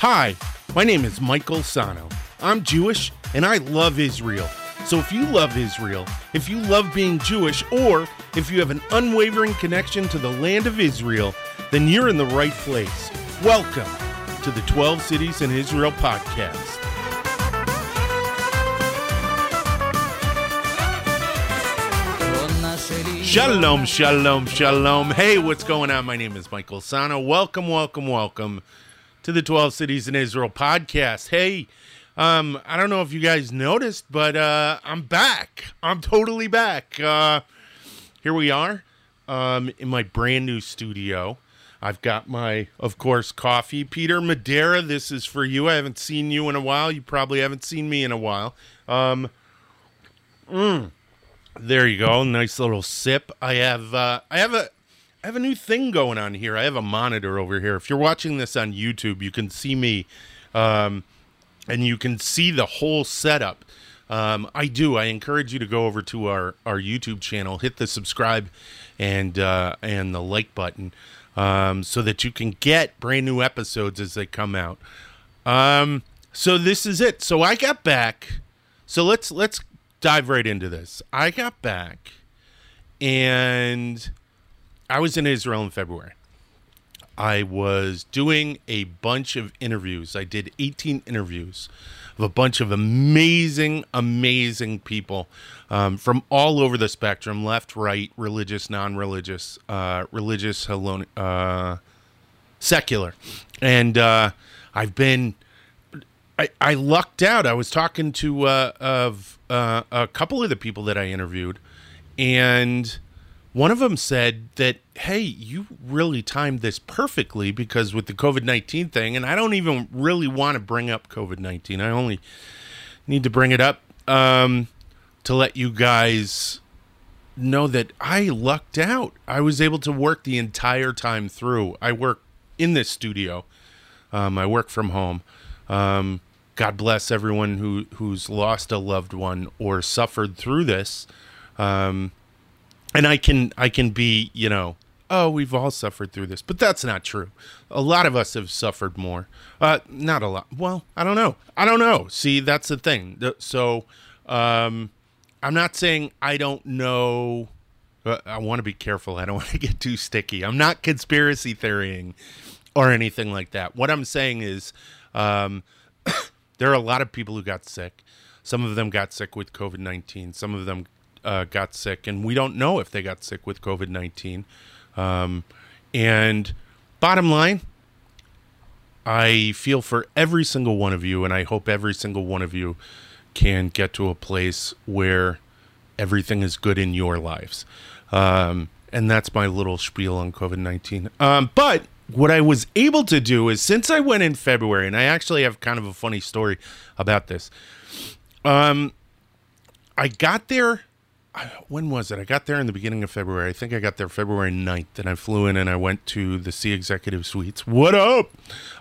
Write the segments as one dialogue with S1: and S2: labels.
S1: Hi, my name is Michael Sano. I'm Jewish and I love Israel. So if you love Israel, if you love being Jewish, or if you have an unwavering connection to the land of Israel, then you're in the right place. Welcome to the 12 Cities in Israel podcast. Shalom, shalom, shalom. Hey, what's going on? My name is Michael Sano. Welcome, welcome, welcome to the 12 Cities in Israel podcast. Hey, um, I don't know if you guys noticed, but uh, I'm back. I'm totally back. Uh, here we are um, in my brand new studio. I've got my, of course, coffee. Peter Madeira, this is for you. I haven't seen you in a while. You probably haven't seen me in a while. Um, mm, there you go. Nice little sip. I have uh, I have a I have a new thing going on here. I have a monitor over here. If you're watching this on YouTube, you can see me, um, and you can see the whole setup. Um, I do. I encourage you to go over to our, our YouTube channel, hit the subscribe and uh, and the like button, um, so that you can get brand new episodes as they come out. Um, so this is it. So I got back. So let's let's dive right into this. I got back, and I was in Israel in February. I was doing a bunch of interviews. I did 18 interviews of a bunch of amazing, amazing people um, from all over the spectrum left, right, religious, non religious, uh, religious, uh, secular. And uh, I've been, I, I lucked out. I was talking to uh, of uh, a couple of the people that I interviewed, and one of them said that, hey, you really timed this perfectly because with the COVID 19 thing, and I don't even really want to bring up COVID 19, I only need to bring it up um, to let you guys know that I lucked out. I was able to work the entire time through. I work in this studio, um, I work from home. Um, God bless everyone who, who's lost a loved one or suffered through this. Um, and I can I can be you know oh we've all suffered through this, but that's not true. A lot of us have suffered more. Uh, not a lot. Well, I don't know. I don't know. See, that's the thing. So, um, I'm not saying I don't know. I want to be careful. I don't want to get too sticky. I'm not conspiracy theorying or anything like that. What I'm saying is, um, there are a lot of people who got sick. Some of them got sick with COVID 19. Some of them uh, got sick, and we don't know if they got sick with COVID 19. Um, and bottom line, I feel for every single one of you, and I hope every single one of you can get to a place where everything is good in your lives. Um, and that's my little spiel on COVID 19. Um, but what I was able to do is since I went in February, and I actually have kind of a funny story about this. Um, I got there when was it? I got there in the beginning of February. I think I got there February 9th, and I flew in and I went to the Sea Executive Suites. What up?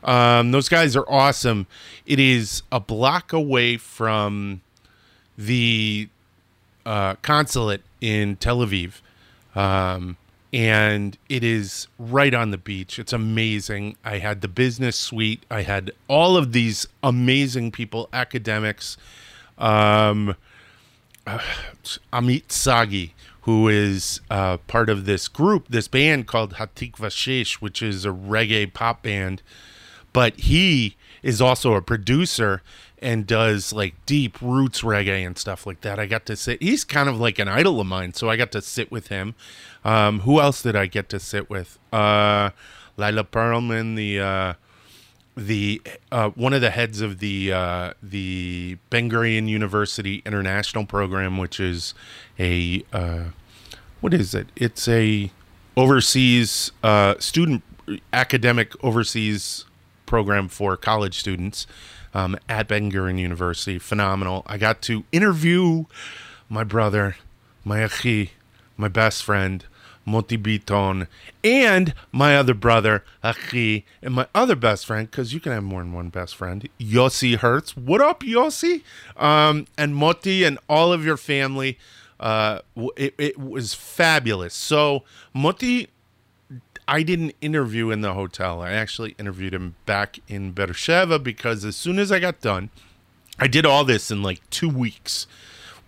S1: Um, those guys are awesome. It is a block away from the uh, consulate in Tel Aviv. Um, and it is right on the beach. It's amazing. I had the business suite. I had all of these amazing people, academics. Um, uh, Amit Sagi, who is uh, part of this group, this band called Hatikva Shesh, which is a reggae pop band. But he is also a producer and does like deep roots reggae and stuff like that. I got to sit. He's kind of like an idol of mine, so I got to sit with him. Um, who else did I get to sit with? Uh, Lila Perlman, the uh, the uh, one of the heads of the uh, the Ben Gurion University International Program, which is a uh, what is it? It's a overseas uh, student academic overseas program for college students um, at Ben Gurion University. Phenomenal. I got to interview my brother, my achi, my best friend, Moti Biton, and my other brother, Achi, and my other best friend, because you can have more than one best friend, Yossi Hertz. What up, Yossi? Um, and Moti and all of your family. Uh, it, it was fabulous. So, Moti, I didn't interview in the hotel. I actually interviewed him back in Beersheba because as soon as I got done, I did all this in like two weeks.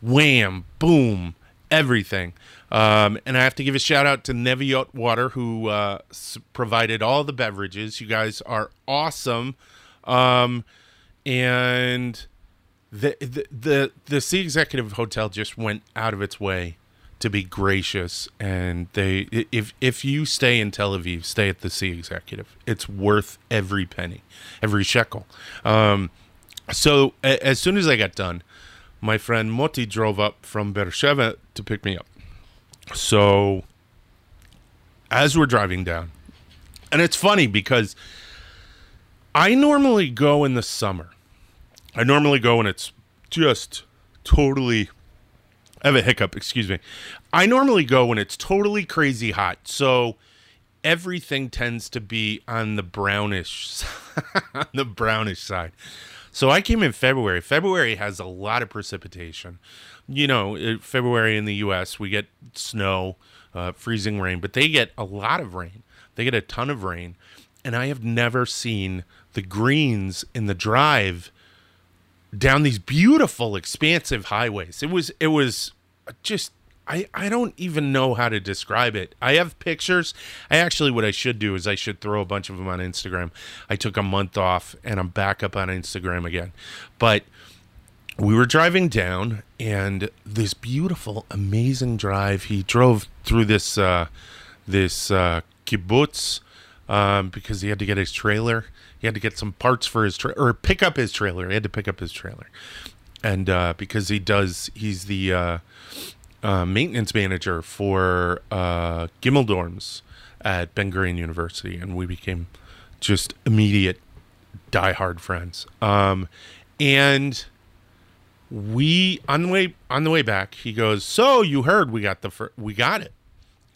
S1: Wham, boom, everything. Um, and I have to give a shout out to Neviot Water, who uh, provided all the beverages. You guys are awesome. Um, and the, the the the Sea Executive Hotel just went out of its way to be gracious, and they if if you stay in Tel Aviv, stay at the Sea Executive. It's worth every penny, every shekel. Um, so a, as soon as I got done, my friend Moti drove up from Beersheba to pick me up. So as we're driving down, and it's funny because I normally go in the summer. I normally go when it's just totally. I have a hiccup, excuse me. I normally go when it's totally crazy hot. So everything tends to be on the brownish on the brownish side. So I came in February. February has a lot of precipitation. You know, February in the US, we get snow, uh, freezing rain, but they get a lot of rain. They get a ton of rain. And I have never seen the greens in the drive down these beautiful expansive highways it was it was just I, I don't even know how to describe it. I have pictures. I actually, what I should do is I should throw a bunch of them on Instagram. I took a month off and I'm back up on Instagram again. But we were driving down and this beautiful, amazing drive. He drove through this, uh, this uh, kibbutz um, because he had to get his trailer. He had to get some parts for his or pick up his trailer. He had to pick up his trailer, and uh, because he does, he's the uh, uh, maintenance manager for uh, Gimel dorms at Ben Gurion University, and we became just immediate diehard friends. Um, and we on the way on the way back, he goes, "So you heard we got the fir- we got it,"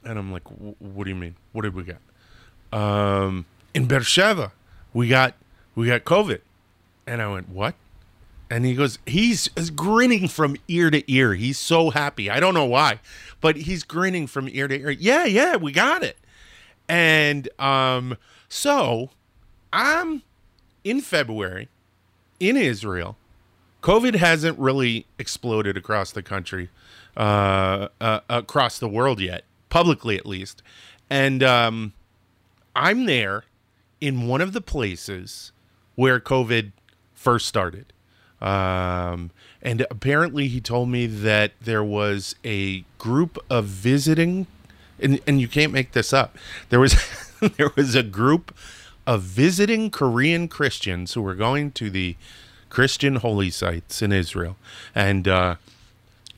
S1: and I'm like, "What do you mean? What did we get?" Um, in Beersheba, we got we got COVID, and I went, "What?" And he goes, he's, he's grinning from ear to ear. He's so happy. I don't know why, but he's grinning from ear to ear. Yeah, yeah, we got it. And um, so I'm in February in Israel. COVID hasn't really exploded across the country, uh, uh, across the world yet, publicly at least. And um, I'm there in one of the places where COVID first started. Um, and apparently, he told me that there was a group of visiting, and, and you can't make this up. There was there was a group of visiting Korean Christians who were going to the Christian holy sites in Israel, and uh,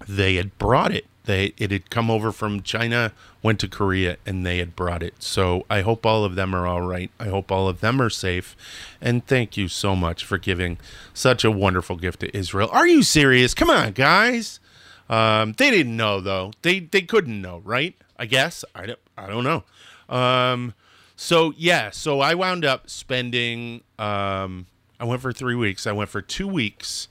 S1: they had brought it. They it had come over from China, went to Korea, and they had brought it. So I hope all of them are all right. I hope all of them are safe. And thank you so much for giving such a wonderful gift to Israel. Are you serious? Come on, guys. Um, they didn't know though. They they couldn't know, right? I guess I don't I don't know. Um, so yeah, so I wound up spending. Um, I went for three weeks. I went for two weeks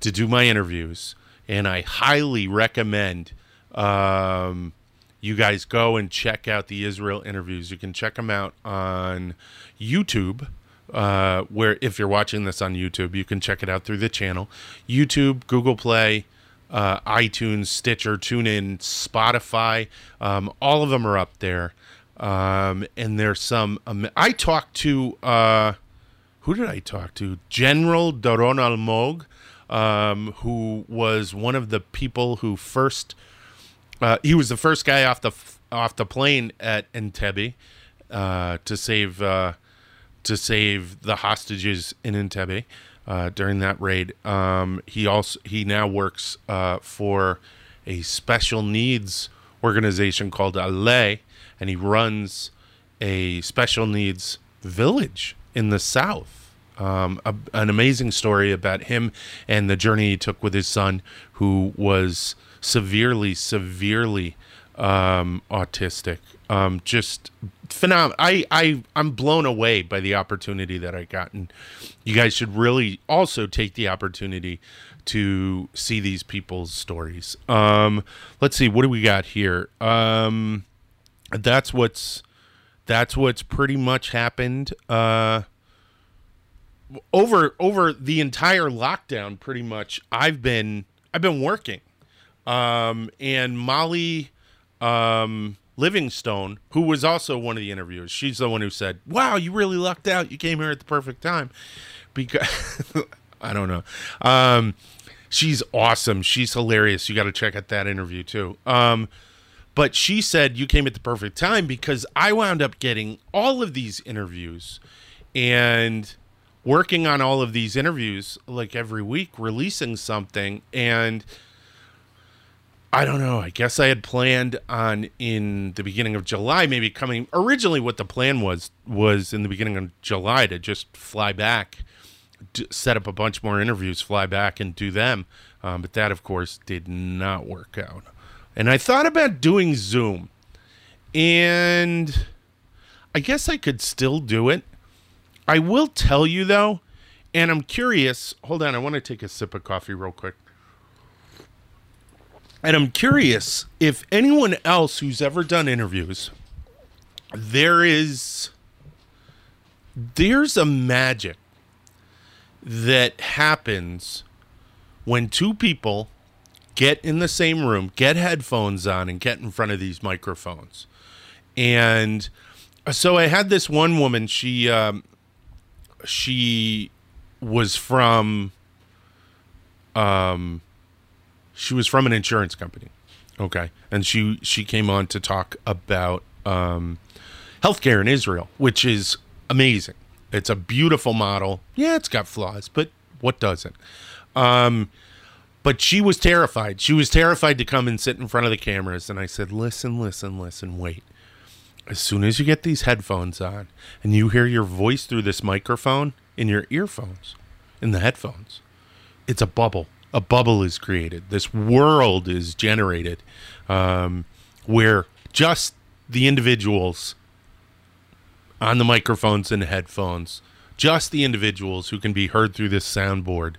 S1: to do my interviews, and I highly recommend um, you guys go and check out the Israel interviews. You can check them out on YouTube. Uh, where if you're watching this on YouTube, you can check it out through the channel, YouTube, Google Play, uh, iTunes, Stitcher, TuneIn, Spotify. Um, all of them are up there. Um, and there's some. Um, I talked to uh, who did I talk to? General Doron Almog, um, who was one of the people who first. Uh, he was the first guy off the off the plane at Entebbe uh, to save uh, to save the hostages in Entebbe uh, during that raid. Um, he also he now works uh, for a special needs organization called ALEH, and he runs a special needs village in the south. Um, a, an amazing story about him and the journey he took with his son, who was severely, severely um, autistic. Um, just phenomenal. I, I, I'm blown away by the opportunity that I got. And you guys should really also take the opportunity to see these people's stories. Um, let's see, what do we got here? Um, that's what's that's what's pretty much happened uh, over over the entire lockdown. Pretty much, I've been I've been working, um, and Molly um, Livingstone, who was also one of the interviewers, she's the one who said, "Wow, you really lucked out. You came here at the perfect time." Because I don't know. Um, she's awesome. She's hilarious. You got to check out that interview too. Um, but she said you came at the perfect time because I wound up getting all of these interviews and working on all of these interviews like every week, releasing something. And I don't know. I guess I had planned on in the beginning of July, maybe coming. Originally, what the plan was was in the beginning of July to just fly back, set up a bunch more interviews, fly back and do them. Um, but that, of course, did not work out. And I thought about doing Zoom. And I guess I could still do it. I will tell you though, and I'm curious. Hold on, I want to take a sip of coffee real quick. And I'm curious if anyone else who's ever done interviews, there is there's a magic that happens when two people get in the same room, get headphones on, and get in front of these microphones. And so I had this one woman. She um, she was from um, she was from an insurance company. Okay, and she she came on to talk about um, healthcare in Israel, which is amazing. It's a beautiful model. Yeah, it's got flaws, but what doesn't? Um, but she was terrified. She was terrified to come and sit in front of the cameras. And I said, listen, listen, listen, wait. As soon as you get these headphones on and you hear your voice through this microphone in your earphones, in the headphones, it's a bubble. A bubble is created. This world is generated um, where just the individuals on the microphones and headphones, just the individuals who can be heard through this soundboard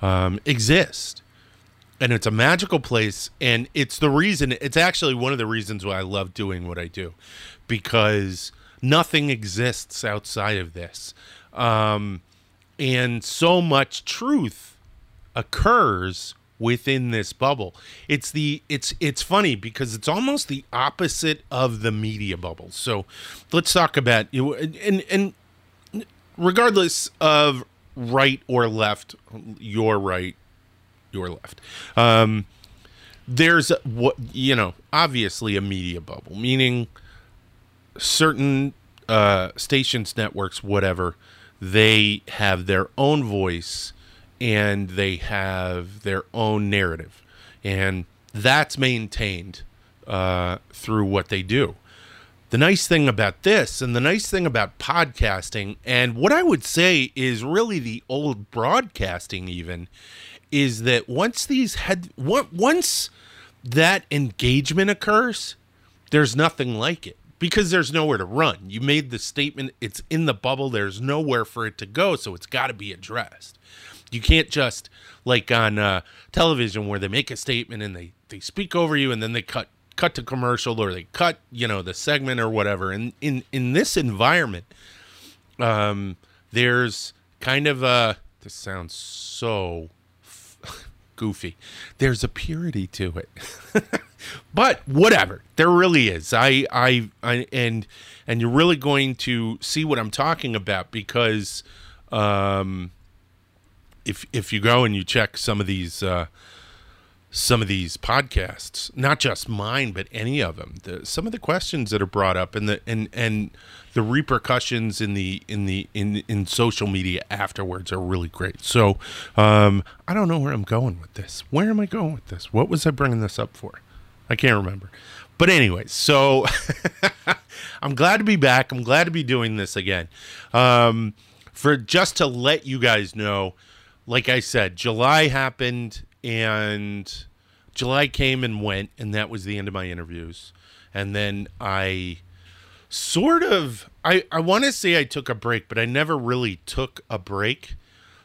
S1: um, exist and it's a magical place and it's the reason it's actually one of the reasons why I love doing what I do because nothing exists outside of this. Um, and so much truth occurs within this bubble. It's the it's it's funny because it's almost the opposite of the media bubble. So let's talk about you and and regardless of right or left your right your left. Um, there's what you know, obviously a media bubble, meaning certain uh, stations, networks, whatever, they have their own voice and they have their own narrative, and that's maintained uh, through what they do. The nice thing about this, and the nice thing about podcasting, and what I would say is really the old broadcasting, even, is that once these head once that engagement occurs, there's nothing like it because there's nowhere to run. You made the statement, it's in the bubble, there's nowhere for it to go, so it's got to be addressed. You can't just like on uh, television where they make a statement and they they speak over you and then they cut cut to commercial or they cut you know the segment or whatever. And in in this environment, um, there's kind of a this sounds so goofy. There's a purity to it. but whatever. There really is. I, I I and and you're really going to see what I'm talking about because um if if you go and you check some of these uh some of these podcasts, not just mine, but any of them. The, some of the questions that are brought up and the and and the repercussions in the in the in in social media afterwards are really great. So um, I don't know where I'm going with this. Where am I going with this? What was I bringing this up for? I can't remember. But anyway, so I'm glad to be back. I'm glad to be doing this again. Um, for just to let you guys know, like I said, July happened and July came and went, and that was the end of my interviews. And then I sort of, I, I want to say I took a break, but I never really took a break.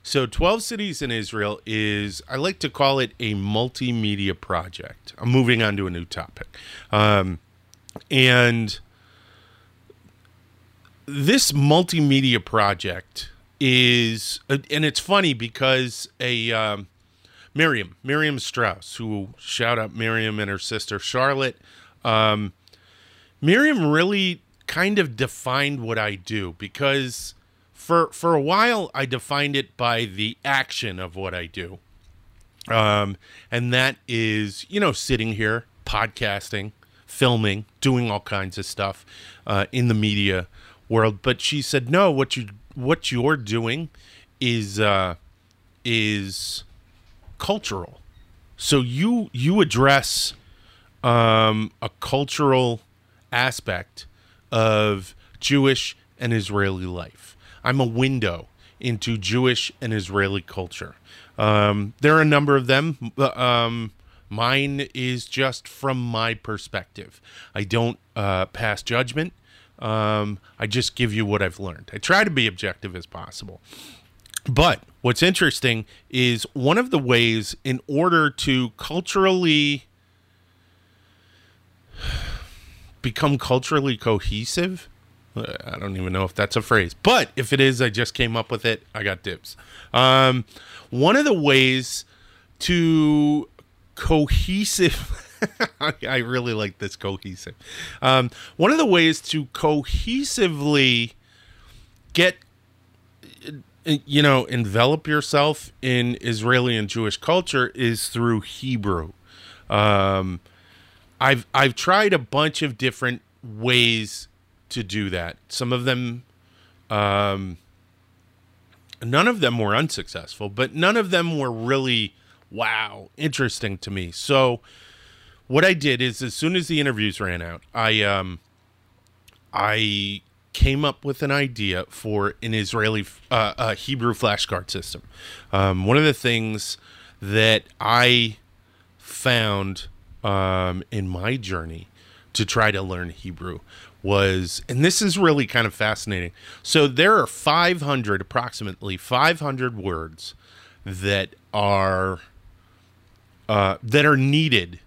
S1: So, 12 Cities in Israel is, I like to call it a multimedia project. I'm moving on to a new topic. Um, and this multimedia project is, and it's funny because a um, Miriam, Miriam Strauss, who shout out Miriam and her sister Charlotte. Um, Miriam really kind of defined what I do because for for a while I defined it by the action of what I do. Um, and that is, you know, sitting here, podcasting, filming, doing all kinds of stuff uh, in the media world. But she said, no, what you what you're doing is uh, is cultural. So you you address um, a cultural aspect of Jewish and Israeli life. I'm a window into Jewish and Israeli culture. Um, there are a number of them. Um, mine is just from my perspective. I don't uh, pass judgment. Um, I just give you what I've learned. I try to be objective as possible. But what's interesting is one of the ways, in order to culturally become culturally cohesive, I don't even know if that's a phrase, but if it is, I just came up with it. I got dibs. Um, one of the ways to cohesive. I really like this cohesive. Um, one of the ways to cohesively get, you know, envelop yourself in Israeli and Jewish culture is through Hebrew. Um, I've I've tried a bunch of different ways to do that. Some of them, um, none of them were unsuccessful, but none of them were really wow interesting to me. So what I did is, as soon as the interviews ran out, I um, I came up with an idea for an Israeli uh, uh, Hebrew flashcard system. Um, one of the things that I found um, in my journey to try to learn Hebrew was, and this is really kind of fascinating. So there are 500, approximately 500 words that are uh, that are needed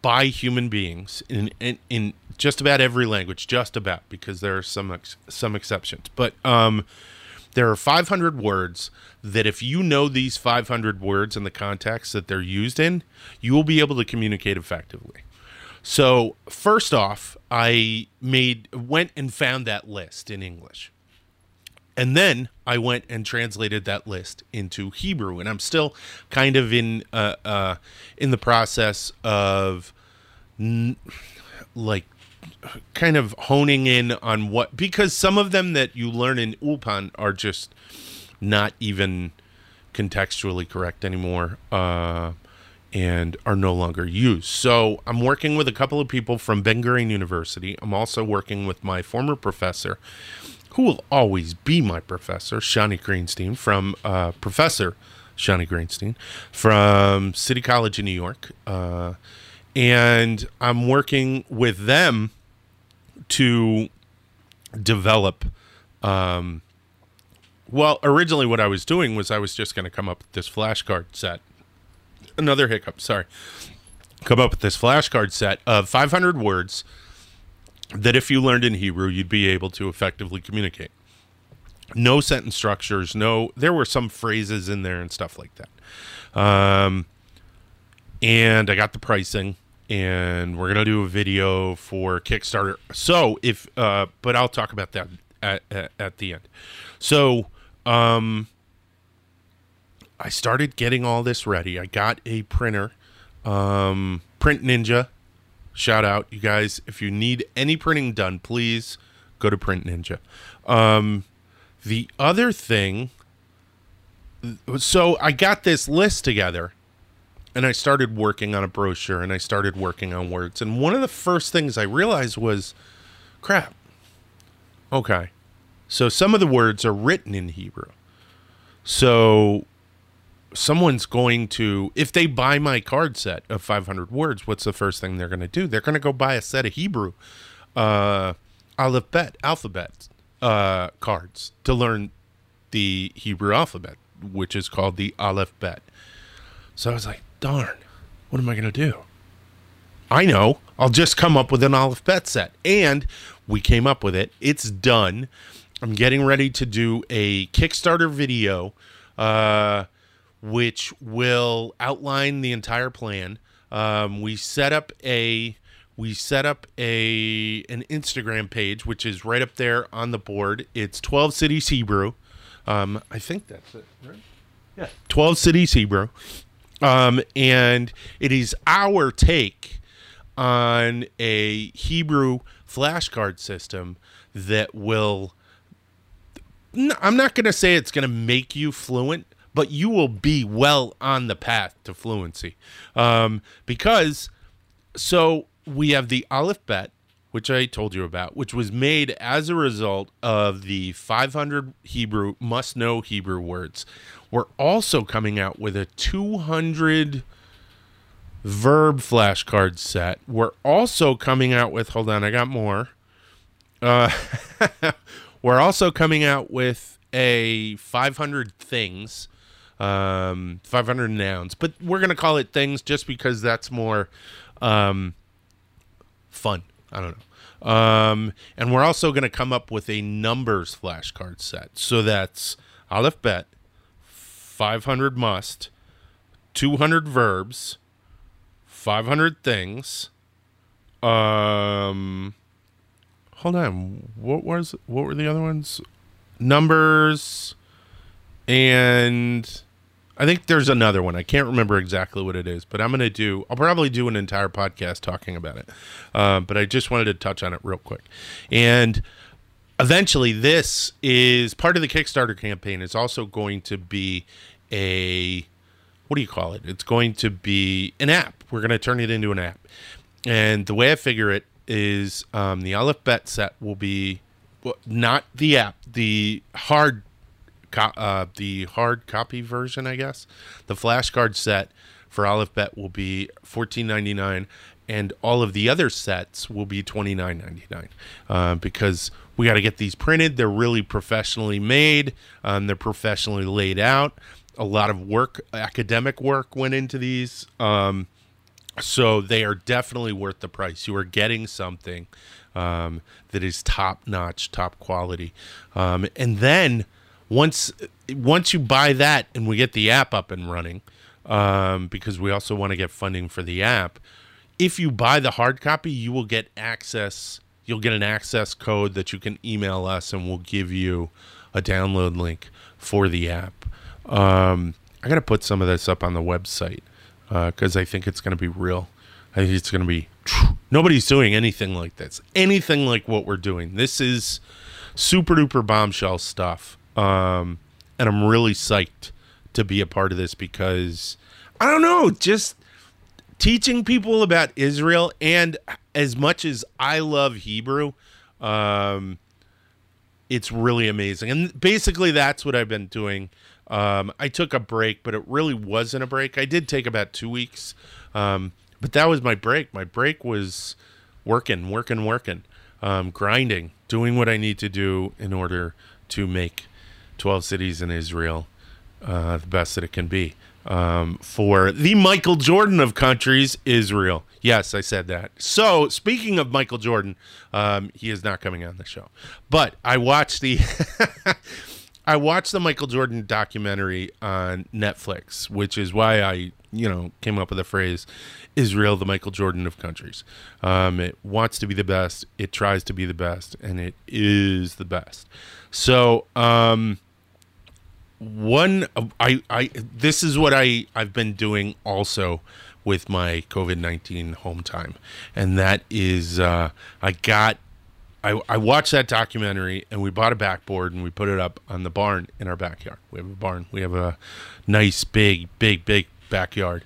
S1: by human beings in, in, in just about every language, just about because there are some ex- some exceptions, but um, there are 500 words that if you know these 500 words and the context that they're used in, you will be able to communicate effectively. So first off, I made went and found that list in English. And then I went and translated that list into Hebrew, and I'm still kind of in uh, uh, in the process of n- like kind of honing in on what because some of them that you learn in Ulpan are just not even contextually correct anymore. Uh, and are no longer used. So I'm working with a couple of people from Ben Gurion University. I'm also working with my former professor, who will always be my professor, Shani Greenstein, from uh, Professor Shani Greenstein from City College in New York. Uh, and I'm working with them to develop. Um, well, originally, what I was doing was I was just going to come up with this flashcard set another hiccup. Sorry. Come up with this flashcard set of 500 words that, if you learned in Hebrew, you'd be able to effectively communicate. No sentence structures. No, there were some phrases in there and stuff like that. Um, and I got the pricing, and we're gonna do a video for Kickstarter. So if, uh, but I'll talk about that at, at, at the end. So, um, I started getting all this ready. I got a printer, um, Print Ninja. Shout out, you guys. If you need any printing done, please go to Print Ninja. Um, the other thing, so I got this list together and I started working on a brochure and I started working on words. And one of the first things I realized was crap. Okay. So some of the words are written in Hebrew. So someone's going to if they buy my card set of 500 words what's the first thing they're going to do they're going to go buy a set of hebrew uh alphabet alphabet uh cards to learn the hebrew alphabet which is called the aleph bet so i was like darn what am i going to do i know i'll just come up with an aleph bet set and we came up with it. It's done. I'm getting ready to do a Kickstarter video, uh, which will outline the entire plan. Um, we set up a we set up a an Instagram page, which is right up there on the board. It's 12 Cities Hebrew. Um, I think that's it, right? Yeah. 12 Cities Hebrew. Um, and it is our take on a Hebrew flashcard system that will. I'm not going to say it's going to make you fluent, but you will be well on the path to fluency. Um, because, so we have the Aleph Bet, which I told you about, which was made as a result of the 500 Hebrew must know Hebrew words. We're also coming out with a 200 verb flashcard set. We're also coming out with, hold on, I got more. Uh, we're also coming out with a 500 things, um, 500 nouns, but we're going to call it things just because that's more um, fun. I don't know. Um, and we're also going to come up with a numbers flashcard set. So that's Aleph Bet, 500 must, 200 verbs, 500 things. Um, hold on. What was what were the other ones? Numbers and I think there's another one. I can't remember exactly what it is, but I'm going to do, I'll probably do an entire podcast talking about it. Uh, but I just wanted to touch on it real quick. And eventually, this is part of the Kickstarter campaign, is also going to be a, what do you call it? It's going to be an app. We're going to turn it into an app. And the way I figure it is um, the Aleph Bet set will be well, not the app, the hard co- uh, the hard copy version, I guess. The flashcard set for Aleph Bet will be fourteen ninety nine, and all of the other sets will be twenty nine ninety nine, uh, because we got to get these printed. They're really professionally made. Um, they're professionally laid out. A lot of work, academic work, went into these. Um, so they are definitely worth the price. You are getting something um, that is top notch, top quality, um, and then once once you buy that and we get the app up and running, um, because we also want to get funding for the app. If you buy the hard copy, you will get access. You'll get an access code that you can email us, and we'll give you a download link for the app. Um, I got to put some of this up on the website because uh, I think it's going to be real. I think it's going to be. Nobody's doing anything like this. Anything like what we're doing. This is super duper bombshell stuff. Um, and I'm really psyched to be a part of this because I don't know, just teaching people about Israel and as much as I love Hebrew, um, it's really amazing. And basically, that's what I've been doing. Um, I took a break, but it really wasn't a break. I did take about two weeks, um, but that was my break. My break was working, working, working, um, grinding, doing what I need to do in order to make 12 cities in Israel, uh, the best that it can be. Um, for the Michael Jordan of countries, Israel. Yes, I said that. So, speaking of Michael Jordan, um, he is not coming on the show. But I watched the I watched the Michael Jordan documentary on Netflix, which is why I, you know, came up with the phrase Israel, the Michael Jordan of countries. Um, it wants to be the best, it tries to be the best, and it is the best. So, um, one I I this is what I I've been doing also with my COVID nineteen home time, and that is uh, I got I I watched that documentary and we bought a backboard and we put it up on the barn in our backyard. We have a barn. We have a nice big big big backyard,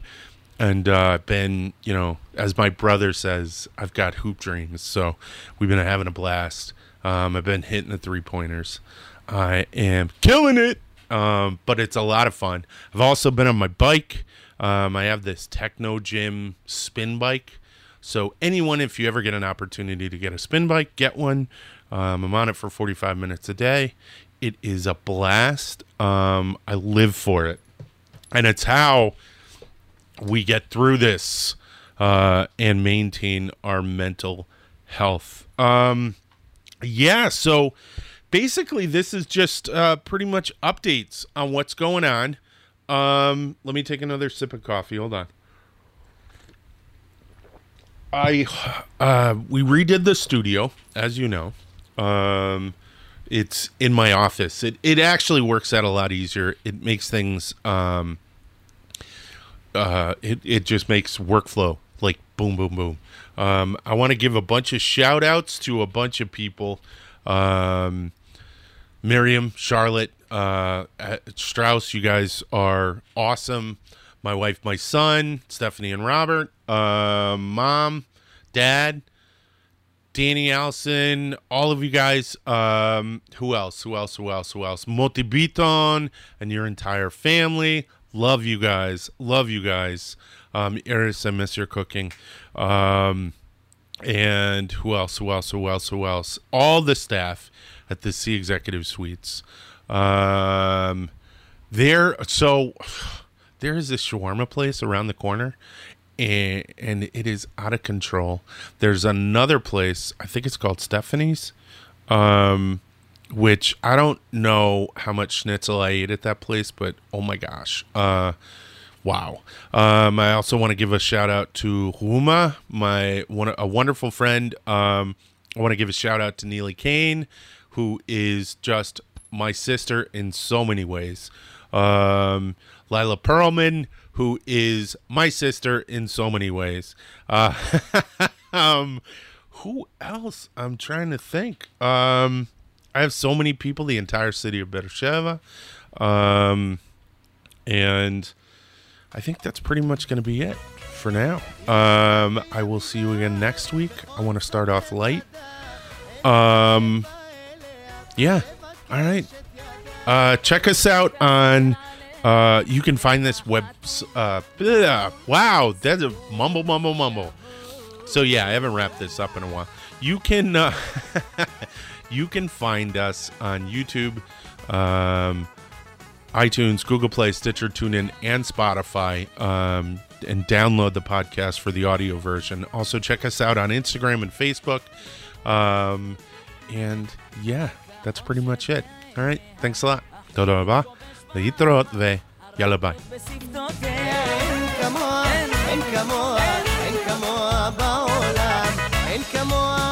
S1: and uh, been you know as my brother says I've got hoop dreams. So we've been having a blast. Um, I've been hitting the three pointers. I am killing it um, but it's a lot of fun. I've also been on my bike. Um, I have this Techno Gym spin bike. So anyone, if you ever get an opportunity to get a spin bike, get one. Um, I'm on it for 45 minutes a day. It is a blast. Um, I live for it, and it's how we get through this uh, and maintain our mental health. Um, yeah, so basically, this is just uh, pretty much updates on what's going on. Um, let me take another sip of coffee. Hold on. I uh, we redid the studio, as you know. Um, it's in my office. It it actually works out a lot easier. It makes things um, uh, it it just makes workflow like boom boom boom. Um, I want to give a bunch of shout outs to a bunch of people. Um, Miriam, Charlotte, uh, Strauss, you guys are awesome. My wife, my son, Stephanie and Robert, uh, mom, dad, Danny Allison, all of you guys. Um, who else? Who else? Who else? Who else? Moti Biton and your entire family. Love you guys. Love you guys. Um, Iris, I miss your cooking. Um, and who else? Who else? Who else? Who else? All the staff at the Sea Executive Suites. Um, there. So there is this shawarma place around the corner, and and it is out of control. There's another place. I think it's called Stephanie's. Um, which I don't know how much schnitzel I ate at that place, but oh my gosh. Uh, wow. Um, I also want to give a shout out to Huma, my one a wonderful friend. Um, I want to give a shout out to Neely Kane, who is just my sister in so many ways. Um, Lila Perlman, who is my sister in so many ways. Uh, um, who else? I'm trying to think. Um, I have so many people, the entire city of Beersheba. Um, and I think that's pretty much going to be it for now. Um, I will see you again next week. I want to start off light. Um, yeah. All right. Uh, check us out on. Uh, you can find this web. Uh, wow, that's a mumble, mumble, mumble. So yeah, I haven't wrapped this up in a while. You can. Uh, you can find us on YouTube, um, iTunes, Google Play, Stitcher, TuneIn, and Spotify. Um, and download the podcast for the audio version. Also, check us out on Instagram and Facebook. Um, and yeah, that's pretty much it. All right. Thanks a lot. תודה רבה. להתראות ויאללה ביי. לחישה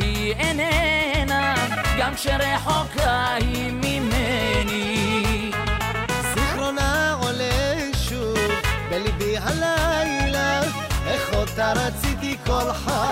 S1: והיא איננה, גם שרחוקה היא ממני.
S2: זיכרונה עולה שוב בליבי הלילה, איך אותה רציתי כל חיי.